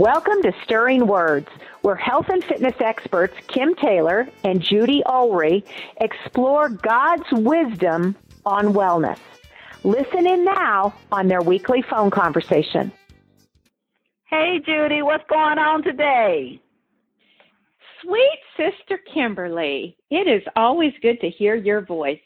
Welcome to Stirring Words, where health and fitness experts Kim Taylor and Judy Ulrey explore God's wisdom on wellness. Listen in now on their weekly phone conversation. Hey, Judy, what's going on today? Sweet Sister Kimberly, it is always good to hear your voice.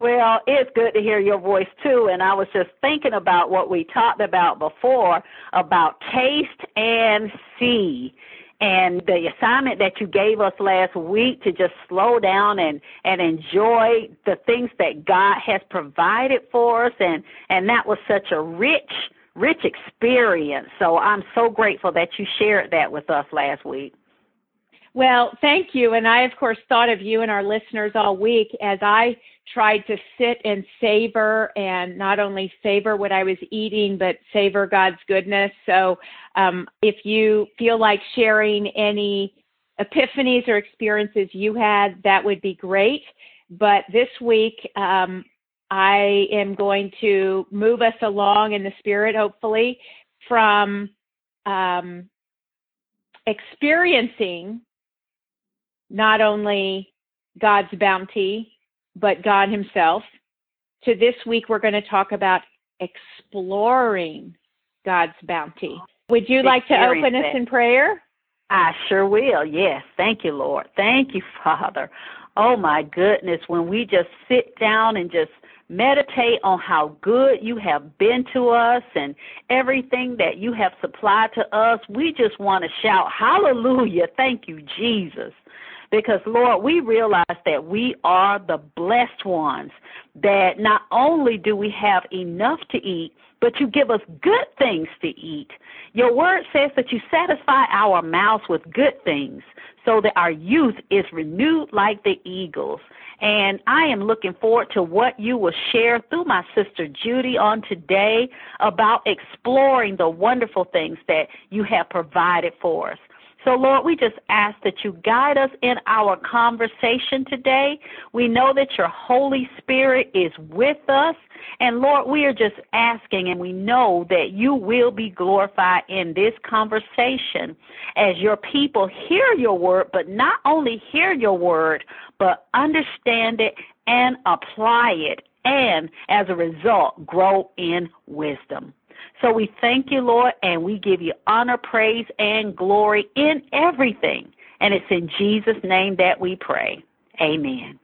Well, it's good to hear your voice too. And I was just thinking about what we talked about before about taste and see. And the assignment that you gave us last week to just slow down and, and enjoy the things that God has provided for us. And, and that was such a rich, rich experience. So I'm so grateful that you shared that with us last week. Well, thank you. And I, of course, thought of you and our listeners all week as I tried to sit and savor and not only savor what I was eating, but savor God's goodness. So um, if you feel like sharing any epiphanies or experiences you had, that would be great. But this week, um, I am going to move us along in the spirit, hopefully, from um, experiencing not only God's bounty, but God Himself. To this week, we're going to talk about exploring God's bounty. Would you like to open us in prayer? I sure will. Yes. Thank you, Lord. Thank you, Father. Oh my goodness, when we just sit down and just meditate on how good you have been to us and everything that you have supplied to us, we just want to shout, Hallelujah. Thank you, Jesus. Because, Lord, we realize that we are the blessed ones, that not only do we have enough to eat, but you give us good things to eat. Your word says that you satisfy our mouths with good things so that our youth is renewed like the eagles. And I am looking forward to what you will share through my sister Judy on today about exploring the wonderful things that you have provided for us. So, Lord, we just ask that you guide us in our conversation today. We know that your Holy Spirit is with us. And, Lord, we are just asking, and we know that you will be glorified in this conversation as your people hear your word, but not only hear your word, but understand it and apply it. And as a result, grow in wisdom. So we thank you, Lord, and we give you honor, praise, and glory in everything. And it's in Jesus' name that we pray. Amen.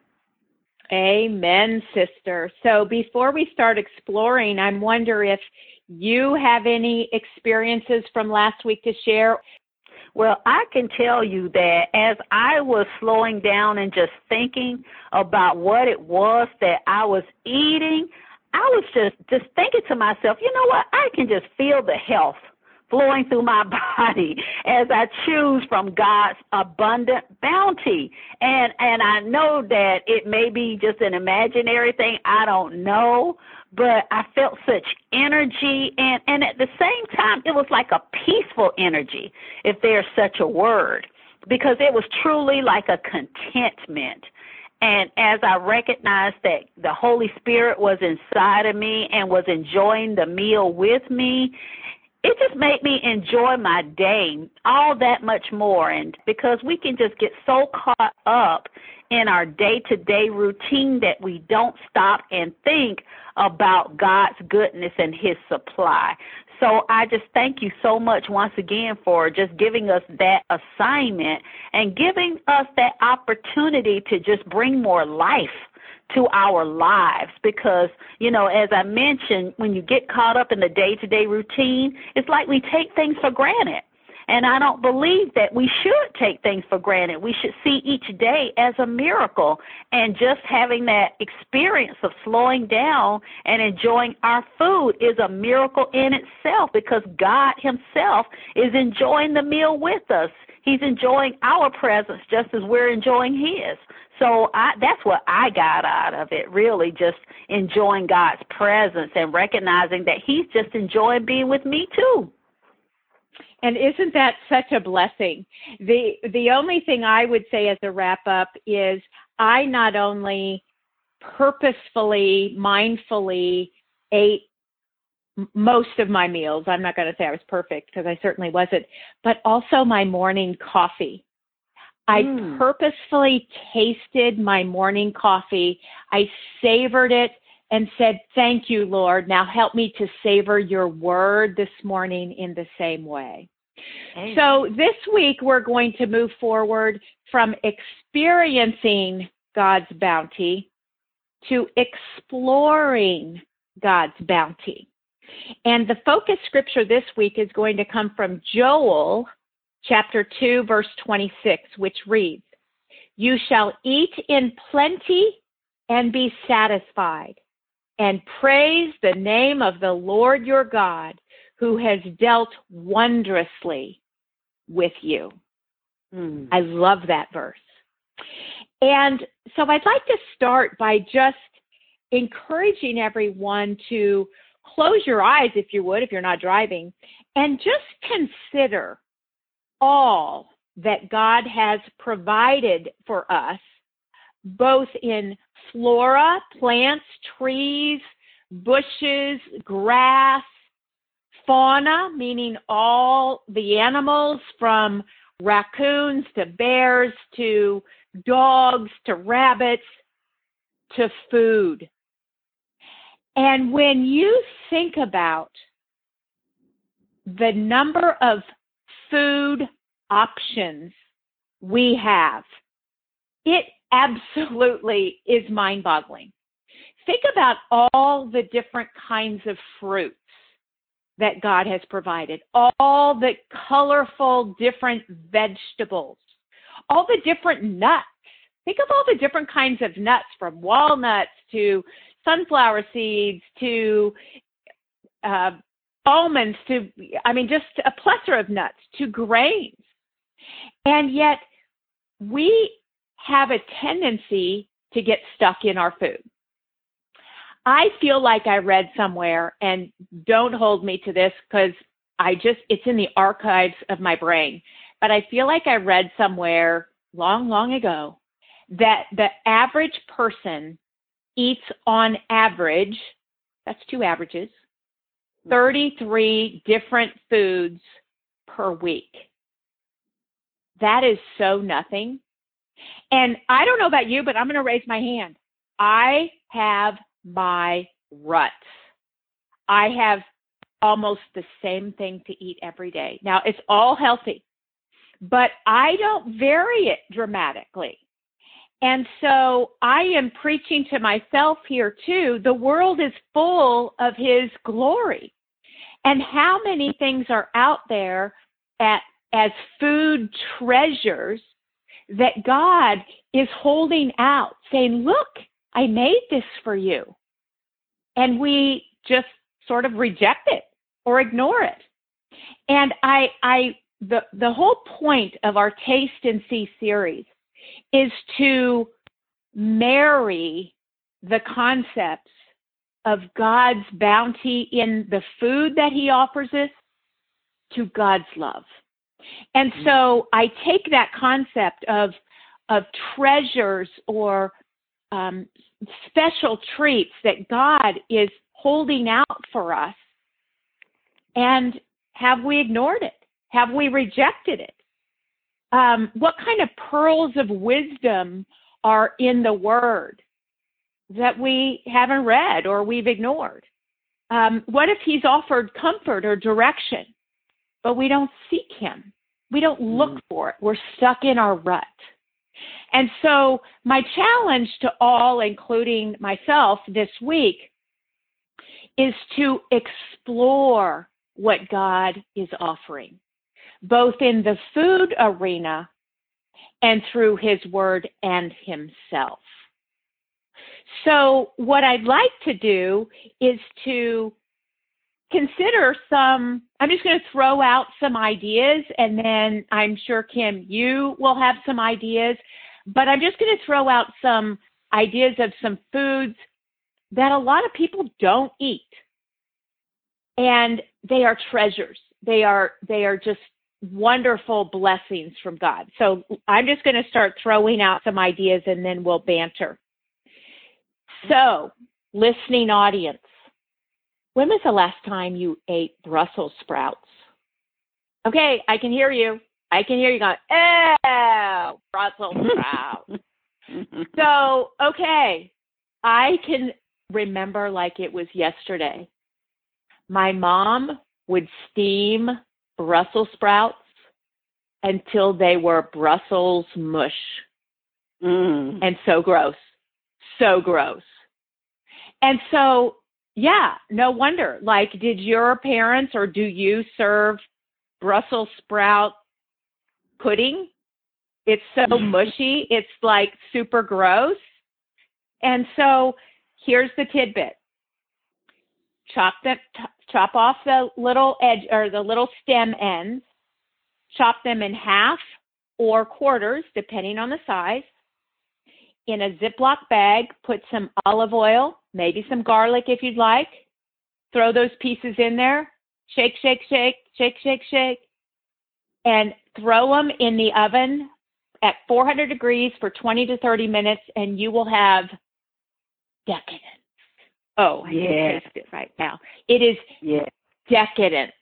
Amen, sister. So before we start exploring, I'm wondering if you have any experiences from last week to share. Well, I can tell you that as I was slowing down and just thinking about what it was that I was eating, I was just just thinking to myself, you know what? I can just feel the health flowing through my body as I choose from God's abundant bounty. And and I know that it may be just an imaginary thing, I don't know, but I felt such energy and and at the same time it was like a peaceful energy, if there's such a word, because it was truly like a contentment. And as I recognized that the Holy Spirit was inside of me and was enjoying the meal with me, it just made me enjoy my day all that much more. And because we can just get so caught up in our day to day routine that we don't stop and think about God's goodness and His supply. So I just thank you so much once again for just giving us that assignment and giving us that opportunity to just bring more life to our lives because, you know, as I mentioned, when you get caught up in the day to day routine, it's like we take things for granted. And I don't believe that we should take things for granted. We should see each day as a miracle. And just having that experience of slowing down and enjoying our food is a miracle in itself because God Himself is enjoying the meal with us. He's enjoying our presence just as we're enjoying His. So I, that's what I got out of it, really, just enjoying God's presence and recognizing that He's just enjoying being with me too. And isn't that such a blessing? The the only thing I would say as a wrap up is I not only purposefully, mindfully ate most of my meals. I'm not going to say I was perfect because I certainly wasn't, but also my morning coffee. I mm. purposefully tasted my morning coffee. I savored it and said, Thank you, Lord. Now help me to savor your word this morning in the same way. So this week we're going to move forward from experiencing God's bounty to exploring God's bounty. And the focus scripture this week is going to come from Joel chapter 2 verse 26, which reads, You shall eat in plenty and be satisfied and praise the name of the Lord your God who has dealt wondrously with you. Mm. I love that verse. And so I'd like to start by just encouraging everyone to close your eyes, if you would, if you're not driving, and just consider all that God has provided for us, both in flora, plants, trees, bushes, grass, fauna, meaning all the animals from raccoons to bears to dogs to rabbits to food. And when you think about the number of food options we have, it absolutely is mind boggling. Think about all the different kinds of fruits that God has provided, all the colorful different vegetables, all the different nuts. Think of all the different kinds of nuts from walnuts to sunflower seeds to uh, almonds to, I mean, just a plethora of nuts to grains. And yet we have a tendency to get stuck in our food. I feel like I read somewhere, and don't hold me to this because I just, it's in the archives of my brain, but I feel like I read somewhere long, long ago that the average person eats on average, that's two averages, hmm. 33 different foods per week. That is so nothing. And I don't know about you, but I'm going to raise my hand. I have my ruts. I have almost the same thing to eat every day. Now, it's all healthy, but I don't vary it dramatically. And so I am preaching to myself here too. The world is full of His glory. And how many things are out there at, as food treasures that God is holding out, saying, Look, I made this for you. And we just sort of reject it or ignore it. And I, I, the, the whole point of our Taste and See series is to marry the concepts of God's bounty in the food that He offers us to God's love. And so I take that concept of of treasures or um, special treats that God is holding out for us, and have we ignored it? Have we rejected it? Um, what kind of pearls of wisdom are in the Word that we haven't read or we've ignored? Um, what if He's offered comfort or direction, but we don't seek Him? We don't look mm. for it. We're stuck in our rut. And so, my challenge to all, including myself this week, is to explore what God is offering, both in the food arena and through His Word and Himself. So, what I'd like to do is to consider some, I'm just going to throw out some ideas, and then I'm sure, Kim, you will have some ideas. But I'm just going to throw out some ideas of some foods that a lot of people don't eat. And they are treasures. They are they are just wonderful blessings from God. So I'm just going to start throwing out some ideas and then we'll banter. So, listening audience, when was the last time you ate Brussels sprouts? Okay, I can hear you. I can hear you going, oh, Brussels sprouts. so, okay, I can remember like it was yesterday. My mom would steam Brussels sprouts until they were Brussels mush. Mm. And so gross. So gross. And so, yeah, no wonder. Like, did your parents or do you serve Brussels sprout pudding? It's so mm-hmm. mushy. It's like super gross. And so, here's the tidbit chop them, chop off the little edge or the little stem ends, chop them in half or quarters, depending on the size. In a Ziploc bag, put some olive oil, maybe some garlic if you'd like. Throw those pieces in there. Shake, shake, shake, shake, shake, shake. And throw them in the oven at 400 degrees for 20 to 30 minutes, and you will have decadence. Oh, I yeah. can taste it right now. It is Yeah. decadence.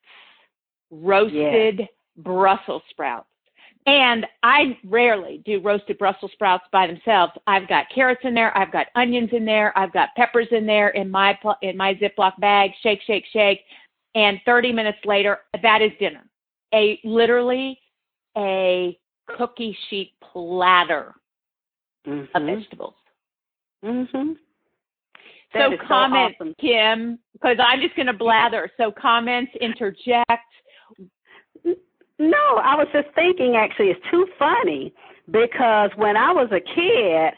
Roasted Brussels sprouts. And I rarely do roasted Brussels sprouts by themselves. I've got carrots in there, I've got onions in there, I've got peppers in there in my in my Ziploc bag. Shake, shake, shake. And 30 minutes later, that is dinner. A literally a cookie sheet platter of Mm-hmm. vegetables. Mm-hmm. so comments, awesome. Kim, because I'm just going to blather. So comments, interject. No, I was just thinking. Actually, it's too funny because when I was a kid,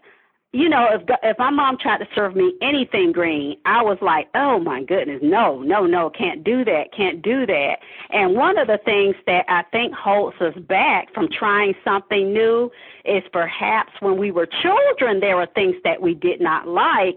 you know, if if my mom tried to serve me anything green, I was like, oh my goodness, no, no, no, can't do that, can't do that. And one of the things that I think holds us back from trying something new is perhaps when we were children, there were things that we did not like.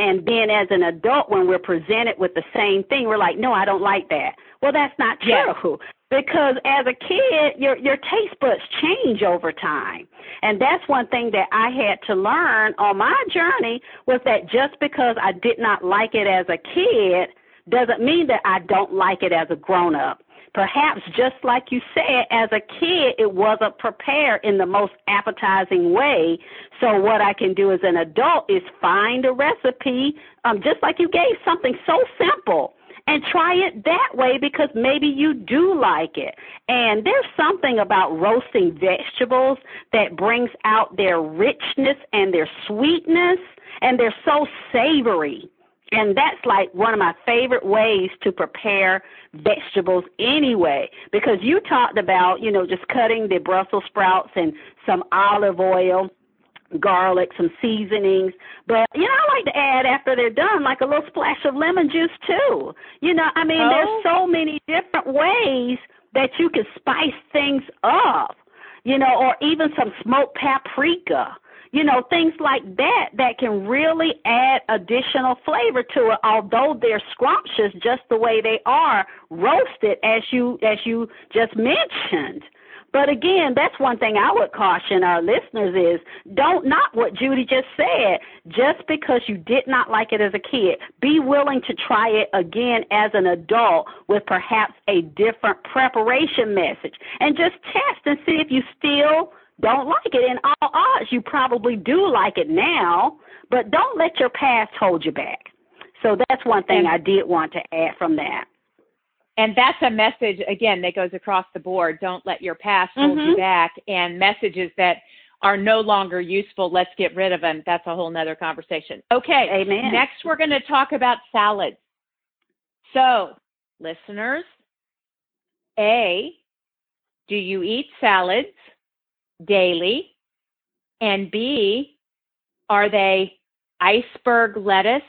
And then as an adult, when we're presented with the same thing, we're like, no, I don't like that. Well, that's not Yes. Because as a kid, your your taste buds change over time. And that's one thing that I had to learn on my journey was that just because I did not like it as a kid doesn't mean that I don't like it as a grown up. Perhaps just like you said, as a kid, it wasn't prepared in the most appetizing way. So what I can do as an adult is find a recipe, um, just like you gave something so simple and try it that way because maybe you do like it. And there's something about roasting vegetables that brings out their richness and their sweetness, and they're so savory. And that's like one of my favorite ways to prepare vegetables anyway. Because you talked about, you know, just cutting the Brussels sprouts and some olive oil garlic, some seasonings. But you know, I like to add after they're done like a little splash of lemon juice too. You know, I mean Oh. there's so many different ways that you can spice things up. You know, or even some smoked paprika. You know, things like that that can really add additional flavor to it, although they're scrumptious just the way they are roasted as you as you just mentioned. But again, that's one thing I would caution our listeners is don't knock what Judy just said. Just because you did not like it as a kid, be willing to try it again as an adult with perhaps a different preparation message and just test and see if you still don't like it. In all odds, you probably do like it now, but don't let your past hold you back. So that's one thing I did want to add from that. And that's a message, again, that goes across the board. Don't let your past hold you Mhm. back. And messages that are no longer useful, let's get rid of them. That's a whole nother conversation. Okay. Amen. Next, we're going to talk about salads. So, listeners, A, do you eat salads daily? And B, are they iceberg lettuce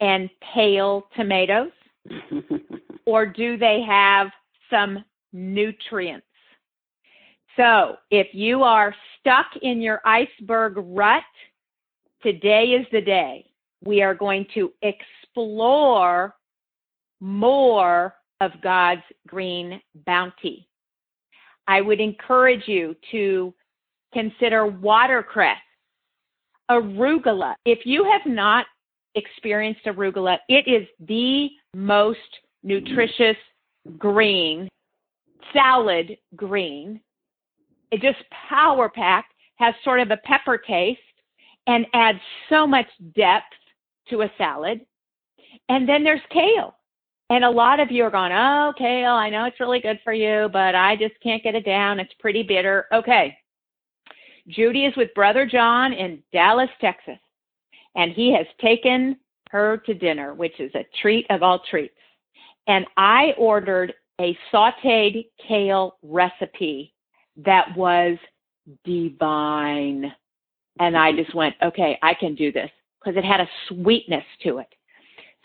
and pale tomatoes? or do they have some nutrients? So, if you are stuck in your iceberg rut, today is the day. We are going to explore more of God's green bounty. I would encourage you to consider watercress, arugula. If you have not experienced arugula. It is the most nutritious green, salad green. It just power packed, has sort of a pepper taste, and adds so much depth to a salad. And then there's kale. And a lot of you are going, oh, kale, I know it's really good for you, but I just can't get it down. It's pretty bitter. Okay. Judy is with Brother John in Dallas, Texas, and he has taken her to dinner, which is a treat of all treats. And I ordered a sauteed kale recipe that was divine. And I just went, okay, I can do this because it had a sweetness to it.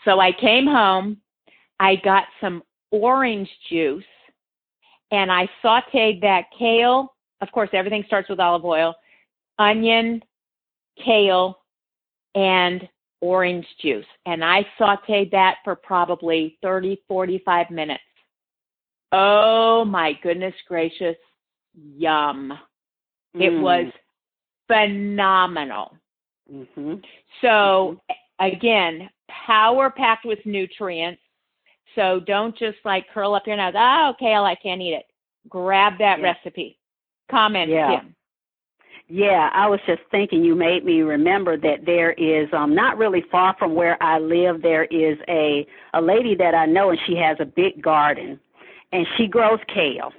So I came home, I got some orange juice, and I sauteed that kale. Of course, everything starts with olive oil, onion, kale, and orange juice. And I sauteed that for probably 30, 45 minutes. Oh my goodness gracious. Yum. Mm. It was phenomenal. Mm-hmm. So, mm-hmm. again, power packed with nutrients. So don't just like curl up your nose. Oh, kale, I can't eat it. Grab that yeah. recipe. Comment, yeah. Kim. Yeah, I was just thinking you made me remember that there is um not really far from where I live there is a a lady that I know and she has a big garden and she grows kale.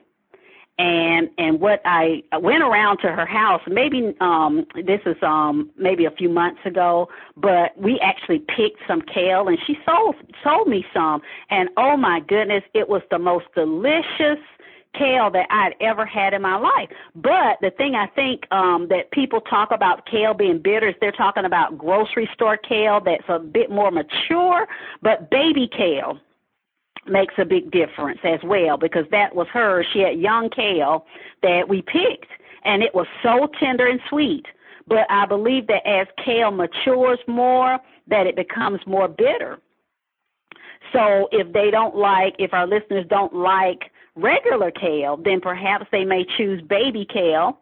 And and what I went around to her house maybe um this is um maybe a few months ago but we actually picked some kale and she sold sold me some. And oh my goodness it was the most delicious kale that I'd ever had in my life. But the thing I think um that people talk about kale being bitter is they're talking about grocery store kale that's a bit more mature, but baby kale makes a big difference as well because that was her. She had young kale that we picked and it was so tender and sweet. But I believe that as kale matures more, that it becomes more bitter. So if they don't like, if our listeners don't like regular kale, then perhaps they may choose baby kale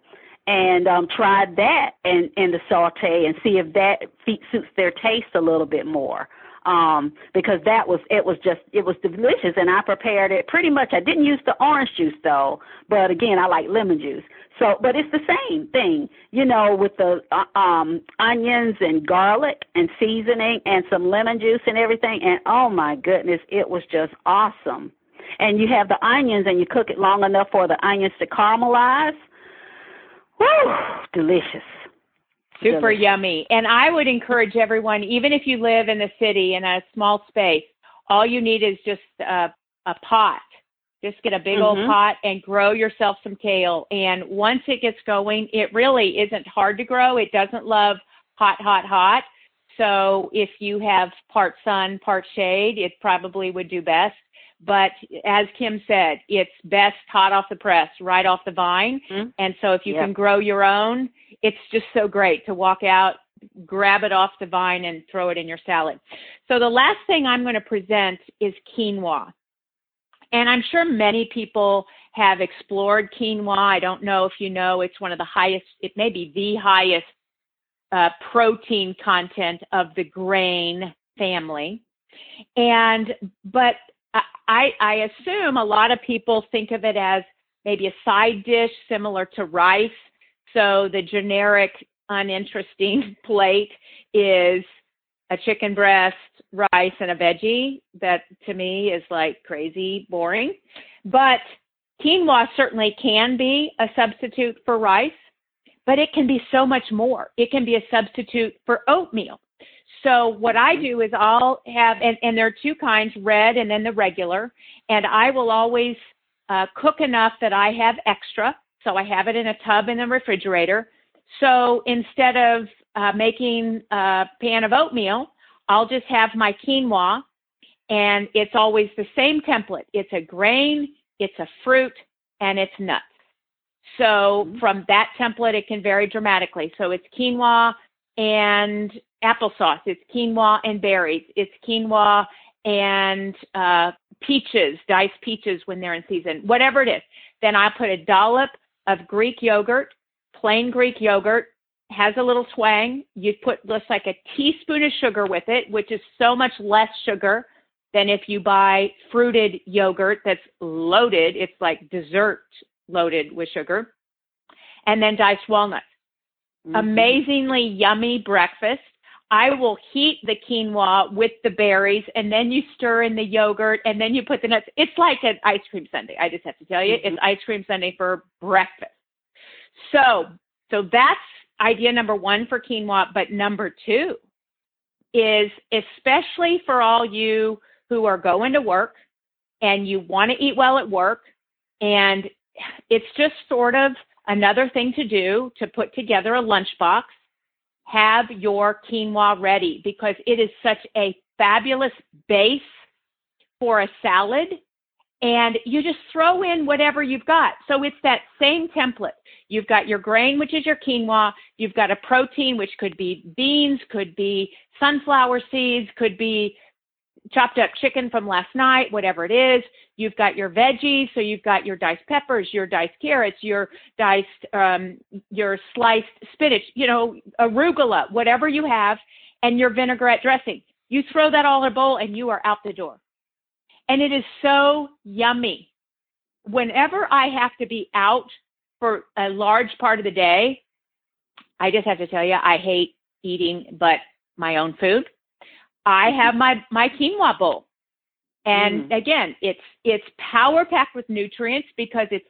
and um, try that in, in the saute and see if that suits their taste a little bit more. Um because that was it was just it was delicious and I prepared it pretty much. I didn't use the orange juice though but again I like lemon juice. So but it's the same thing you know with the uh, um onions and garlic and seasoning and some lemon juice and everything. And oh my goodness it was just awesome and you have the onions and you cook it long enough for the onions to caramelize Woo, delicious Super yummy. And I would encourage everyone, even if you live in the city in a small space, all you need is just a, a pot. Just get a big mm-hmm. old pot and grow yourself some kale. And once it gets going, it really isn't hard to grow. It doesn't love hot, hot, hot. So if you have part sun, part shade, it probably would do best. But as Kim said, it's best hot off the press, right off the vine. Mm-hmm. And so if you yep. can grow your own, it's just so great to walk out, grab it off the vine, and throw it in your salad. So the last thing I'm going to present is quinoa. And I'm sure many people have explored quinoa. I don't know if you know, it's one of the highest, it may be the highest uh, protein content of the grain family. And, but I, I assume a lot of people think of it as maybe a side dish similar to rice. So the generic, uninteresting plate is a chicken breast, rice, and a veggie. That to me is like crazy boring. But quinoa certainly can be a substitute for rice, but it can be so much more. It can be a substitute for oatmeal. So what I do is I'll have, and, and there are two kinds, red and then the regular, and I will always uh, cook enough that I have extra. So I have it in a tub in the refrigerator. So instead of uh, making a pan of oatmeal, I'll just have my quinoa, and it's always the same template. It's a grain, it's a fruit, and it's nuts. So mm-hmm. from that template, it can vary dramatically. So it's quinoa and applesauce. It's quinoa and berries. It's quinoa and uh, peaches, diced peaches when they're in season, whatever it is. Then I put a dollop of Greek yogurt, plain Greek yogurt, has a little twang. You put just like a teaspoon of sugar with it, which is so much less sugar than if you buy fruited yogurt that's loaded. It's like dessert loaded with sugar. And then diced walnuts. Mm-hmm. Amazingly yummy breakfast. I will heat the quinoa with the berries and then you stir in the yogurt and then you put the nuts. It's like an ice cream sundae. I just have to tell you, mm-hmm. it's ice cream sundae for breakfast. So, so that's idea number one for quinoa. But number two is especially for all you who are going to work and you want to eat well at work and it's just sort of another thing to do to put together a lunchbox have your quinoa ready because it is such a fabulous base for a salad and you just throw in whatever you've got. So it's that same template. You've got your grain, which is your quinoa. You've got a protein, which could be beans, could be sunflower seeds, could be chopped up chicken from last night, whatever it is. You've got your veggies, so you've got your diced peppers, your diced carrots, your diced, um, your sliced spinach, you know, arugula, whatever you have, and your vinaigrette dressing. You throw that all in a bowl and you are out the door. And it is so yummy. Whenever I have to be out for a large part of the day, I just have to tell you, I hate eating but my own food. I have my my quinoa bowl. And mm. again, it's it's power packed with nutrients because it's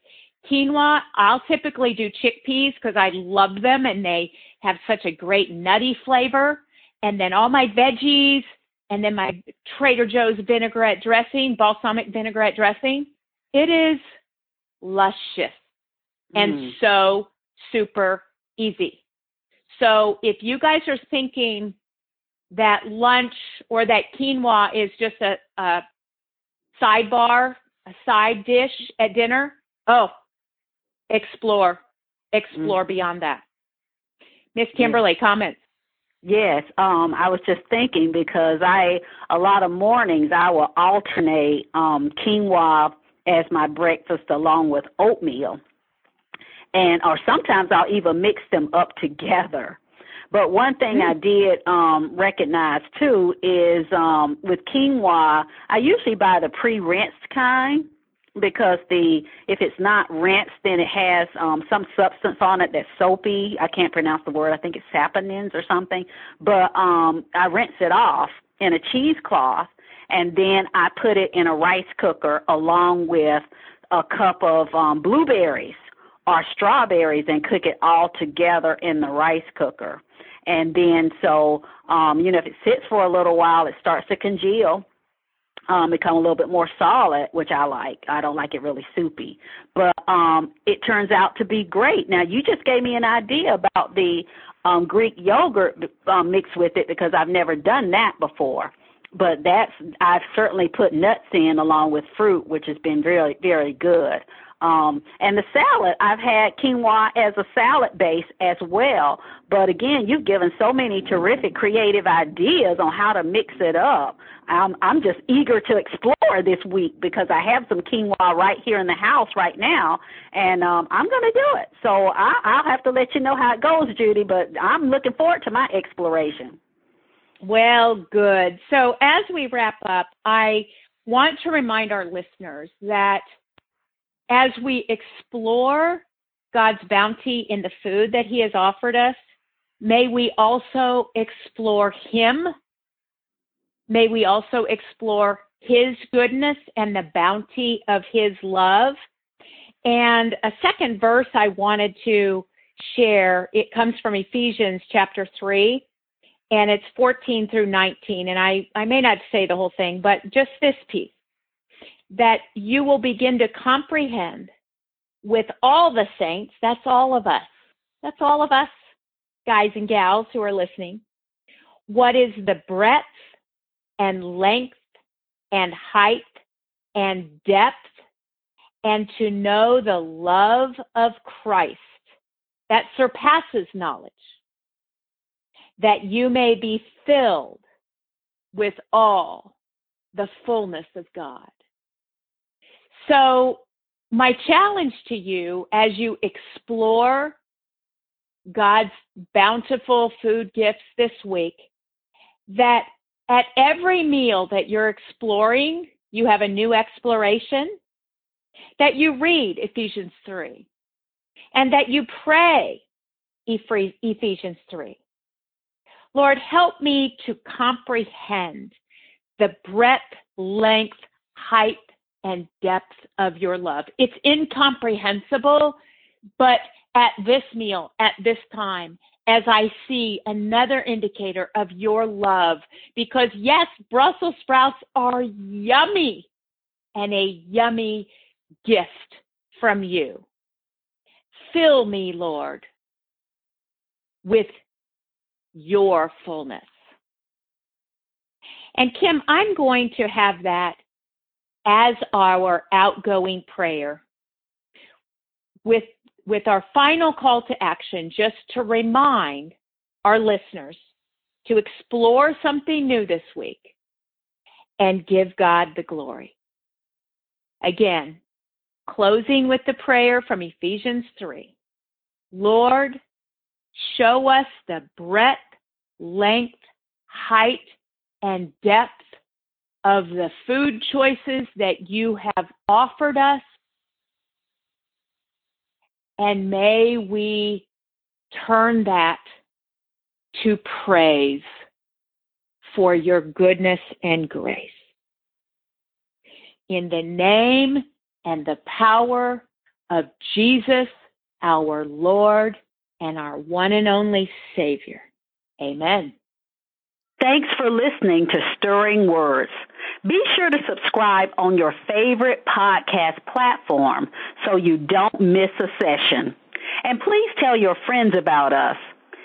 quinoa. I'll typically do chickpeas because I love them and they have such a great nutty flavor. And then all my veggies and then my Trader Joe's vinaigrette dressing, balsamic vinaigrette dressing. It is luscious and mm. so super easy. So if you guys are thinking that lunch or that quinoa is just a, a sidebar, a side dish at dinner, oh, explore, explore mm. beyond that. Miss Kimberly, comments. Yes, um, I was just thinking because I a lot of mornings I will alternate um, quinoa as my breakfast along with oatmeal, and or sometimes I'll even mix them up together. But one thing mm. I did um, recognize too is um, with quinoa, I usually buy the pre-rinsed kind because the if it's not rinsed, then it has um, some substance on it that's soapy. I can't pronounce the word. I think it's saponins or something. But um, I rinse it off in a cheesecloth, and then I put it in a rice cooker along with a cup of um, blueberries or strawberries and cook it all together in the rice cooker. And then so um, you know if it sits for a little while, it starts to congeal um, become a little bit more solid, which I like. I don't like it really soupy, but um, it turns out to be great. Now you just gave me an idea about the um, Greek yogurt um, mixed with it because I've never done that before. But that's I've certainly put nuts in along with fruit, which has been very very good. Um, and the salad, I've had quinoa as a salad base as well. But again, you've given so many terrific creative ideas on how to mix it up. I'm, I'm just eager to explore this week because I have some quinoa right here in the house right now, and um, I'm going to do it. So I, I'll have to let you know how it goes, Judy. But I'm looking forward to my exploration. Well, good. So as we wrap up, I want to remind our listeners that as we explore God's bounty in the food that He has offered us, may we also explore Him. May we also explore His goodness and the bounty of His love. And a second verse I wanted to share, it comes from Ephesians chapter 3, and it's 14 through 19. And I, I may not say the whole thing, but just this piece that you will begin to comprehend with all the saints, that's all of us, that's all of us, guys and gals who are listening, what is the breadth and length and height and depth, and to know the love of Christ that surpasses knowledge, that you may be filled with all the fullness of God. So, my challenge to you as you explore God's bountiful food gifts this week, that at every meal that you're exploring, you have a new exploration, that you read Ephesians 3, and that you pray Ephesians 3. Lord, help me to comprehend the breadth, length, height, and depth of your love. It's incomprehensible, but at this meal, at this time, as I see another indicator of your love, because yes, Brussels sprouts are yummy and a yummy gift from you. Fill me, Lord, with your fullness. And Kim, I'm going to have that as our outgoing prayer with with our final call to action just to remind our listeners to explore something new this week and give God the glory. Again, closing with the prayer from Ephesians 3. Lord, show us the breadth, length, height, and depth of the food choices that you have offered us. And may we turn that to praise for your goodness and grace. In the name and the power of Jesus, our Lord and our one and only Savior. Amen. Thanks for listening to Stirring Words. Be sure to subscribe on your favorite podcast platform so you don't miss a session. And please tell your friends about us.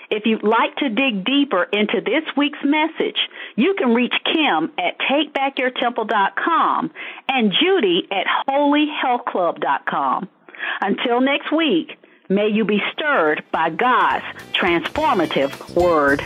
If you'd like to dig deeper into this week's message, you can reach Kim at takebackyourtemple.com and Judy at holyhealthclub.com. Until next week, may you be stirred by God's transformative word.